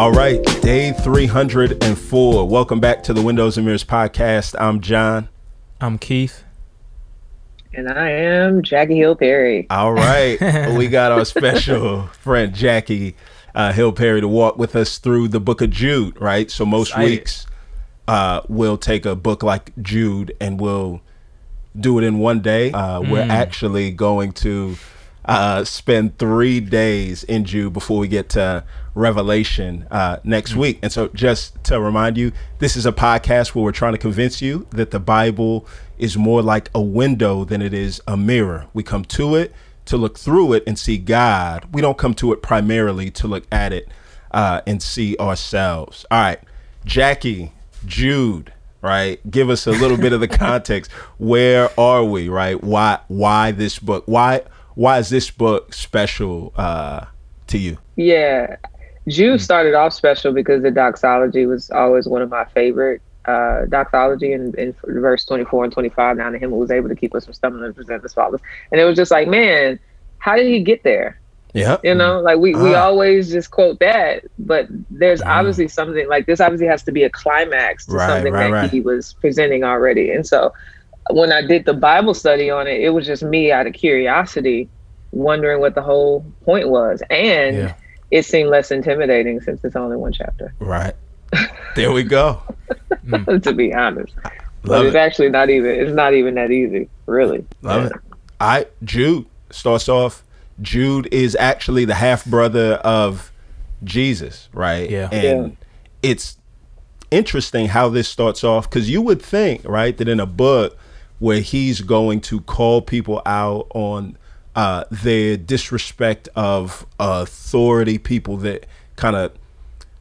All right, day 304. Welcome back to the Windows and Mirrors podcast. I'm John. I'm Keith. And I am Jackie Hill Perry. All right, we got our special friend Jackie uh, Hill Perry to walk with us through the book of Jude, right? So most Excited. weeks uh, we'll take a book like Jude and we'll do it in one day. Uh, We're actually going to uh, spend three days in Jude before we get to Revelation uh, next week. And so, just to remind you, this is a podcast where we're trying to convince you that the Bible is more like a window than it is a mirror. We come to it to look through it and see God. We don't come to it primarily to look at it uh, and see ourselves. All right, Jackie, Jude, right? Give us a little bit of the context. Where are we, right? Why why this book? Why why is this book special uh, to you? Yeah. Jude started off special because the doxology was always one of my favorite uh, doxology in, in verse 24 and 25. Now to him who was able to keep us from stumbling and present us faultless. And it was just like, man, how did he get there? Yeah. You know, like we, we Ah. always just quote that, but there's obviously something like this obviously has to be a climax to Right, something right, that right. he was presenting already. And so when I did the Bible study on it, it was just me out of curiosity, wondering what the whole point was. And Yeah. It seemed less intimidating since it's only one chapter, Right. There we go. Hmm. to be honest. but it's it. actually not even it's not even that easy, really. Love Yeah. it. I Jude starts off. Jude is actually the half brother of Jesus, right? Yeah. And it's interesting how this starts off because you would think, right, that in a book where he's going to call people out on uh, their disrespect of authority, people that kind of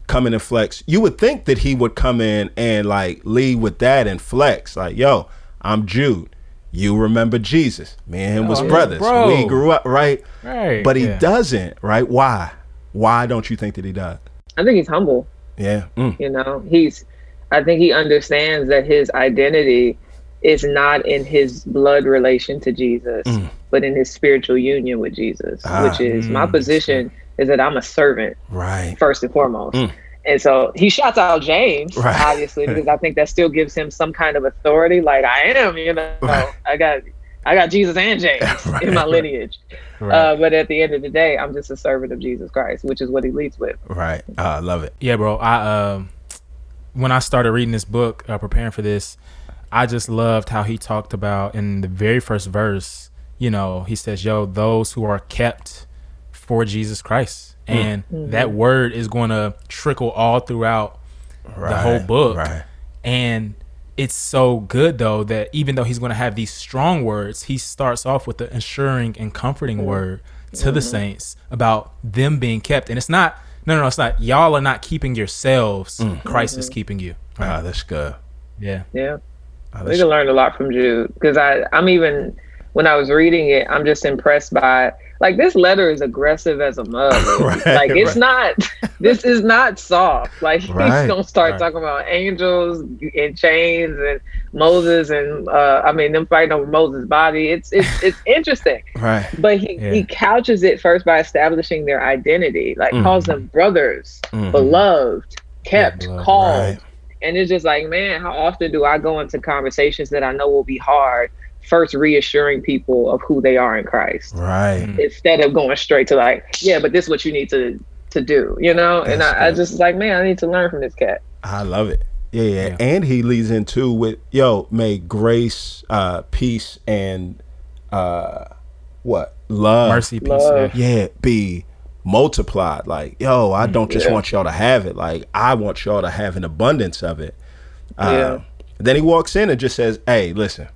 come in and flex. You would think that he would come in and like lead with that and flex, like, "Yo, I'm Jude. You remember Jesus? Me and him was Oh, yeah, brothers. bro. We grew up, right? Right. But he yeah. doesn't, right? Why? Why don't you think that he does? I think he's humble. Yeah. Mm. you know he's i think he understands that his identity is not in his blood relation to jesus but in his spiritual union with jesus Ah, which is my mm, position is that i'm a servant Right. first and foremost Mm. and so he shouts out james Right. obviously because i think that still gives him some kind of authority like i am you know Right. i got i got jesus and james Right, in my lineage Right. uh, but at the end of the day i'm just a servant of jesus christ which is what he leads with Right. Uh, I love it. yeah, bro. I um, when I started reading this book, uh, preparing for this, I just loved how he talked about in the very first verse. You know, he says, "Yo, those who are kept for Jesus Christ," mm. and mm-hmm. that word is going to trickle all throughout Right. the whole book. Right. And it's so good though that even though he's going to have these strong words, he starts off with the assuring and comforting mm-hmm. word to the mm-hmm. saints about them being kept. And it's not no no, no it's not y'all are not keeping yourselves. Mm. Christ is keeping you. Ah, that's good. Yeah. yeah Ah, we can learn a lot from Jude because I I'm even when I was reading it, I'm just impressed by like this letter is aggressive as a mug. Right, like it's right. not this is not soft. Like Right, he's gonna start talking about angels and chains and Moses and uh I mean them fighting over Moses' body. It's it's it's interesting. right. But he, Yeah. he couches it first by establishing their identity, like Mhm. calls them brothers, Mhm. beloved, kept, beloved, called. Right. And it's just like, man, how often do I go into conversations that I know will be hard, first reassuring people of who they are in Christ, Right. Mm. instead of going straight to like, yeah, but this is what you need to to do, you know? and I, I good. just like, man, I need to learn from this cat. I love it. Yeah, yeah, Yeah. And he leads into with yo, may grace, uh, peace, and uh, what love, Mercy, peace. Love. Yeah. yeah, be multiplied. Like yo, I don't just Yeah. want y'all to have it. Like I want y'all to have an abundance of it. Uh, Yeah. Then he walks in and just says, "Hey, listen.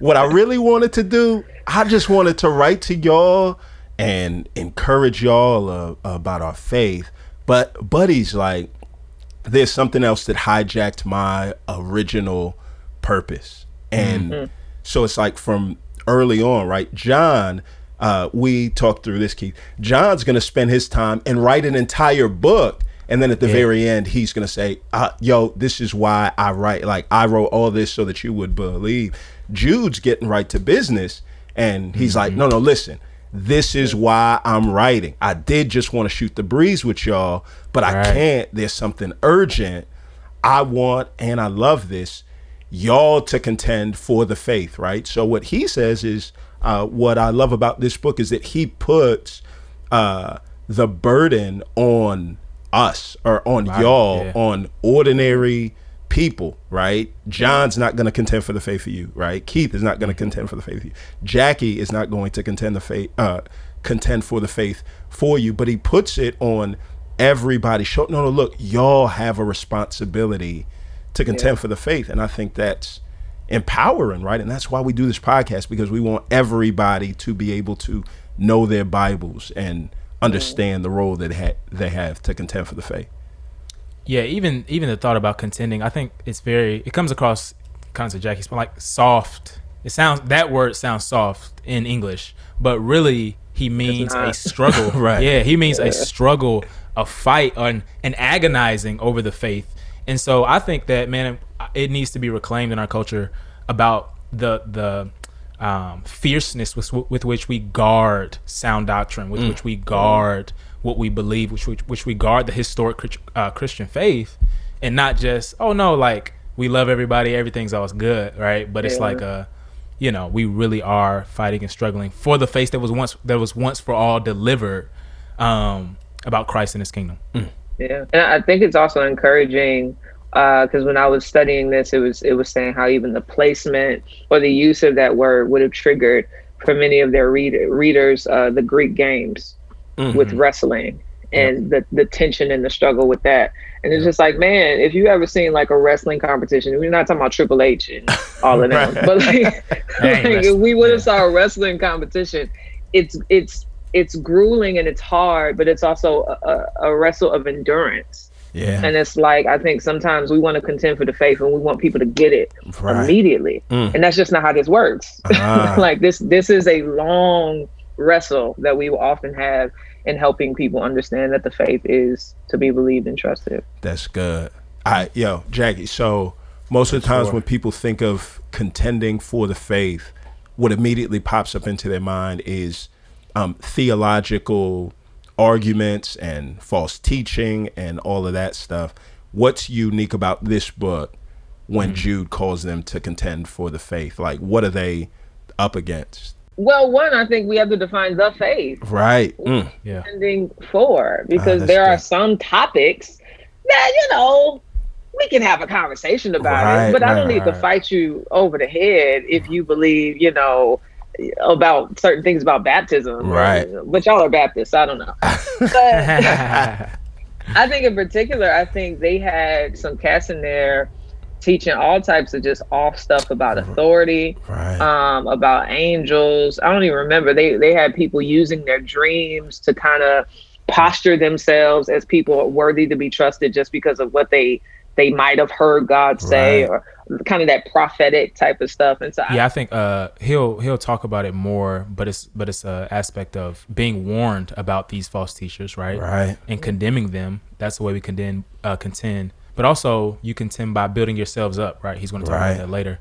What I really wanted to do, I just wanted to write to y'all and encourage y'all uh, about our faith. But buddies, like, there's something else that hijacked my original purpose. And so it's like from early on, right? John, uh, we talked through this, Keith. John's going to spend his time and write an entire book. And then at the Yeah. very end, he's going to say, uh, yo, this is why I write. Like, I wrote all this so that you would believe. Jude's getting right to business. And he's like, no, no, listen. this is why I'm writing. I did just want to shoot the breeze with y'all, but I Right. can't. There's something urgent. I want and I love this y'all to contend for the faith, right? So what he says is uh, what I love about this book is that he puts uh, the burden on us or on y'all, yeah. on ordinary people, right? John's not going to contend for the faith of you, right? Keith is not going to contend for the faith of you. Jackie is not going to contend the faith, uh, contend for the faith for you, but he puts it on everybody. Show no, no. Look, y'all have a responsibility to contend for the faith, and I think that's empowering, right? And that's why we do this podcast because we want everybody to be able to know their Bibles and understand the role that ha- they have to contend for the faith. Yeah, even even the thought about contending, I think it's very. It comes across kind of Jackie's but like soft. It sounds that word sounds soft in English, but really he means a struggle. Right. Yeah, he means a struggle, a fight, an and agonizing over the faith. And so I think that man, it needs to be reclaimed in our culture about the the um, fierceness with, with which we guard sound doctrine, with which we guard what we believe, which which, which we guard the historic uh, Christian faith, and not just oh no, like we love everybody, everything's always good, right? But it's like a you know we really are fighting and struggling for the faith that was once that was once for all delivered um, about Christ and His kingdom. Yeah, and I think it's also encouraging because when I was studying this, it was it was saying how even the placement or the use of that word would have triggered for many of their read- readers uh, the Greek games with wrestling and the the tension and the struggle with that. And it's just like, man, if you ever seen like a wrestling competition, we're not talking about Triple H and all of them, Right. but like, like, if we would have yeah. saw a wrestling competition, it's it's it's grueling and it's hard, but it's also a, a, a wrestle of endurance. Yeah. And it's like I think sometimes we want to contend for the faith and we want people to get it Right. immediately, Mm. and that's just not how this works. Ah. like this, this is a long wrestle that we will often have in helping people understand that the faith is to be believed and trusted. That's good. I yo, Jackie. So most of the times Sure. when people think of contending for the faith, what immediately pops up into their mind is um, theological arguments and false teaching and all of that stuff. What's unique about this book when Jude calls them to contend for the faith? Like, what are they up against? Well, one, I think we have to define the faith. Right. Mm. Yeah. contending for because Ah, that's there are some topics that you know we can have a conversation about Right, it but i don't right, need to right. fight you over the head if you believe you know about certain things about baptism Right. but y'all are baptists i don't know but i think in particular i think they had some cats in there teaching all types of just off stuff about authority Right. um, about angels. I don't even remember. They they had people using their dreams to kind of posture themselves as people worthy to be trusted just because of what they they might have heard God say Right. or kind of that prophetic type of stuff. And so yeah, I think uh, he'll he'll talk about it more, but it's but it's a aspect of being warned about these false teachers, right? Right. And condemning them. That's the way we condemn uh, contend. But also you contend by building yourselves up, right? He's going to talk Right. about that later.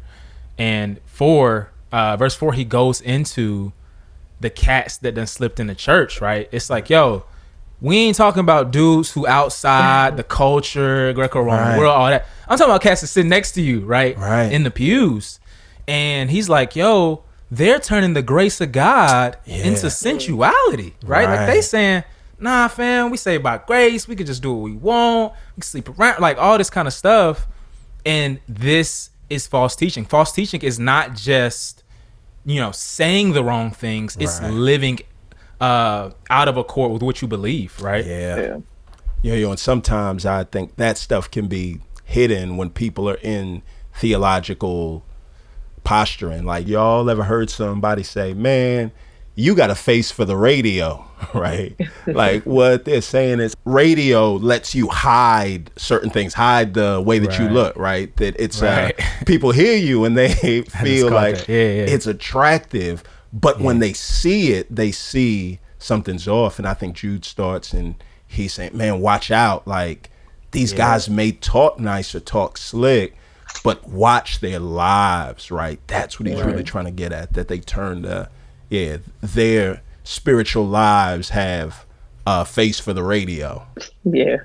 And four, uh, verse four, he goes into the cats that then slipped in the church, right? It's like, yo, we ain't talking about dudes who outside the culture, Greco-Roman Right. world, all that. I'm talking about cats that sit next to you, right? Right. In the pews. And he's like, yo, they're turning the grace of God Yeah. into sensuality, right? Like they Right. saying, nah, fam, we say about grace, we could just do what we want, we can sleep around, like all this kind of stuff. And this is false teaching. False teaching is not just, you know, saying the wrong things, it's Right. living uh out of accord with what you believe, right? Yeah. yeah. Yeah, yo, and sometimes I think that stuff can be hidden when people are in theological posturing. Like y'all ever heard somebody say, "Man, you got a face for the radio," right? like what they're saying is radio lets you hide certain things, hide the way that you look, right? That it's Right. uh, people hear you and they feel like. Yeah, yeah. it's attractive, but when they see it, they see something's off. And I think Jude starts and he's saying, "Man, watch out! Like these guys may talk nice or talk slick, but watch their lives, right? That's what he's really trying to get at. That they turn the, yeah, their spiritual lives have a face for the radio. Yeah,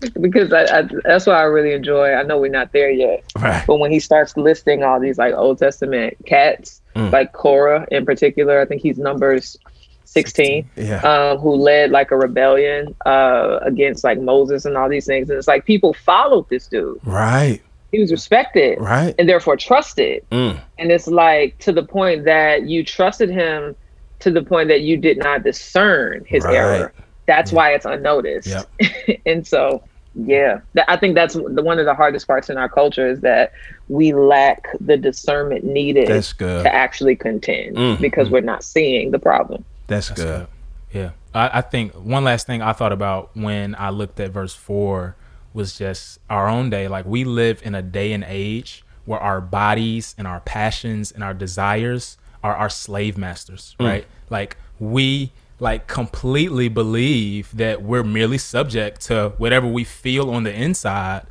because I, I, that's what I really enjoy. I know we're not there yet, Right. but when he starts listing all these like Old Testament cats, Mm. like Korah in particular, I think he's numbers sixteen. Yeah. um, who led like a rebellion uh, against like Moses and all these things. And it's like people followed this dude. right. He was respected Right. and therefore trusted. Mm. And it's like to the point that you trusted him to the point that you did not discern his Right. error. That's why it's unnoticed. Yep. and so, yeah, Th- I think that's the, one of the hardest parts in our culture is that we lack the discernment needed That's good. to actually contend Mm. because we're not seeing the problem. That's, That's good. good. Yeah. I, I think one last thing I thought about when I looked at verse four was just our own day. Like we live in a day and age where our bodies and our passions and our desires are our slave masters, right? Like we like completely believe that we're merely subject to whatever we feel on the inside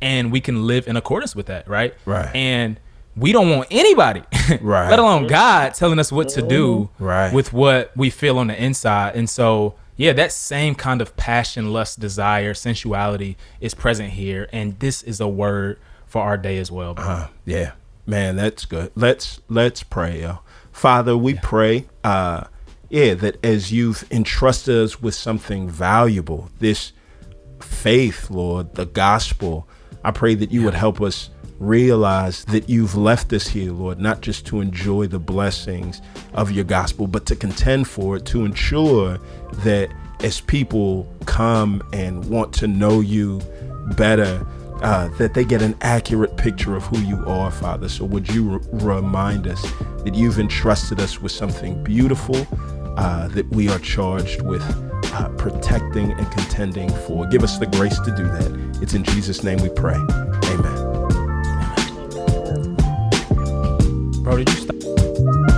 and we can live in accordance with that, right? Right. And we don't want anybody, Right. let alone God telling us what to do Right. with what we feel on the inside. And so, yeah, that same kind of passion, lust, desire, sensuality is present here. And this is a word for our day as well. Uh, yeah, man, that's good. Let's let's pray, yo. Father, we pray, uh, yeah, that as you've entrusted us with something valuable, this faith, Lord, the gospel, I pray that you would help us realize that you've left us here, Lord, not just to enjoy the blessings of your gospel, but to contend for it, to ensure that as people come and want to know you better, uh, that they get an accurate picture of who you are, Father. So would you re- remind us that you've entrusted us with something beautiful uh, that we are charged with uh, protecting and contending for? Give us the grace to do that. It's in Jesus' name we pray. Amen. Bro, did you stop?